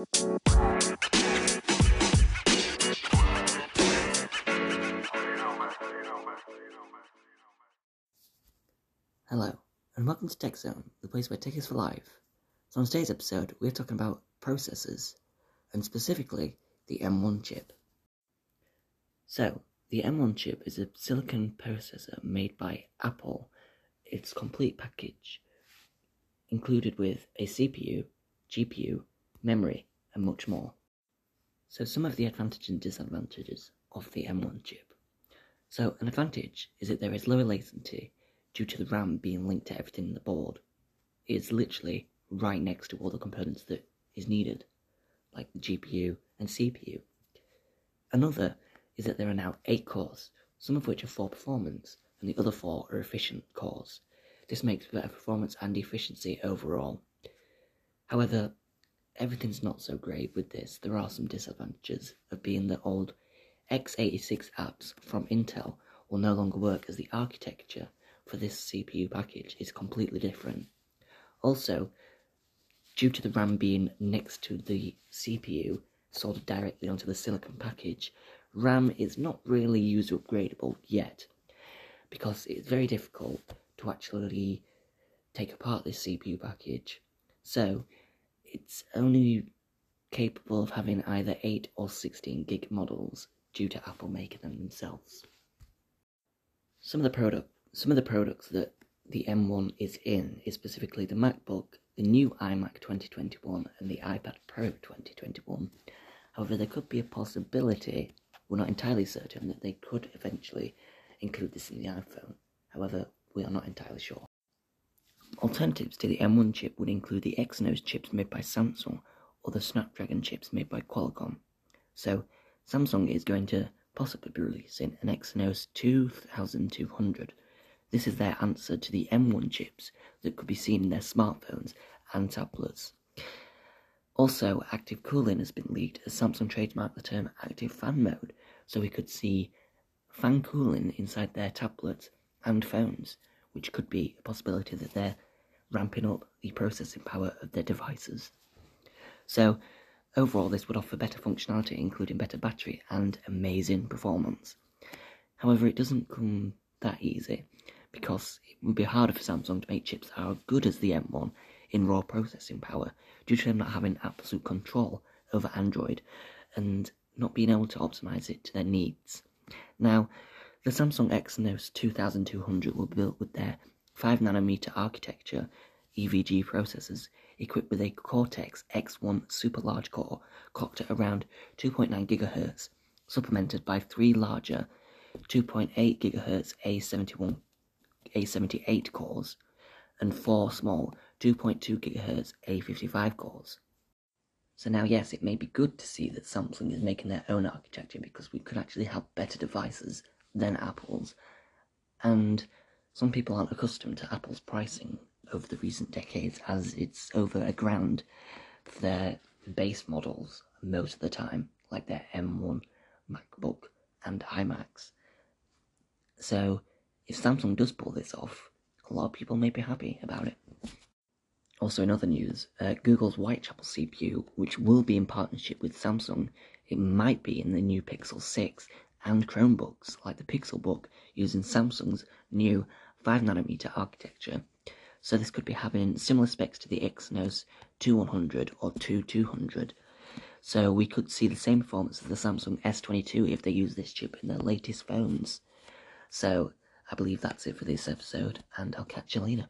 Hello, and welcome to Tech Zone, the place where tech is for life. So on today's episode, we're talking about processors, and specifically the M1 chip. So, the M1 chip is a silicon processor made by Apple. Its complete package included with a CPU, GPU, memory, and much more. So some of the advantages and disadvantages of the M1 chip. So an advantage is that there is lower latency due to the RAM being linked to everything in the board. It's literally right next to all the components that is needed, like the GPU and CPU. Another is that there are now 8 cores, some of which are for performance, and the other 4 are efficient cores. This makes better performance and efficiency overall. However, everything's not so great with this. There are some disadvantages of being the old x86 apps from Intel will no longer work as the architecture for this CPU package is completely different. Also, due to the RAM being next to the CPU, soldered directly onto the silicon package, RAM is not really user upgradable yet, because it's very difficult to actually take apart this CPU package. So, it's only capable of having either 8 or 16 gig models due to Apple making them themselves. Some of the product some of the products that the M1 is in is specifically the MacBook, the new iMac 2021, and the iPad Pro 2021. However, there could be a possibility, we're not entirely certain, that they could eventually include this in the iPhone. However, we are not entirely sure. Alternatives to the M1 chip would include the Exynos chips made by Samsung or the Snapdragon chips made by Qualcomm. So, Samsung is going to possibly be releasing an Exynos 2200 this is their answer to the M1 chips that could be seen in their smartphones and tablets. Also, active cooling has been leaked as Samsung trademarked the term active fan mode, so we could see fan cooling inside their tablets and phones, which could be a possibility that they're ramping up the processing power of their devices. So, overall, this would offer better functionality, including better battery and amazing performance. However, it doesn't come that easy because it would be harder for Samsung to make chips that are as good as the M1 in raw processing power due to them not having absolute control over Android and not being able to optimize it to their needs. Now, the Samsung Exynos 2200 will be built with their 5nm architecture EVG processors equipped with a Cortex X1 super large core clocked at around 2.9 GHz, supplemented by three larger 2.8 GHz A71 a78 cores and four small 2.2 GHz A55 cores. So now, yes, it may be good to see that Samsung is making their own architecture because we could actually have better devices than Apple's. And some people aren't accustomed to Apple's pricing over the recent decades as it's over a grand for their base models most of the time, like their M1 MacBook and iMacs. So if Samsung does pull this off, a lot of people may be happy about it. Also, in other news, uh, Google's Whitechapel CPU, which will be in partnership with Samsung, it might be in the new Pixel 6 and Chromebooks, like the Pixelbook, using Samsung's new 5nm architecture. So this could be having similar specs to the Exynos 2100 or 2200. So we could see the same performance as the Samsung S22 if they use this chip in their latest phones. So I believe that's it for this episode, and I'll catch you later.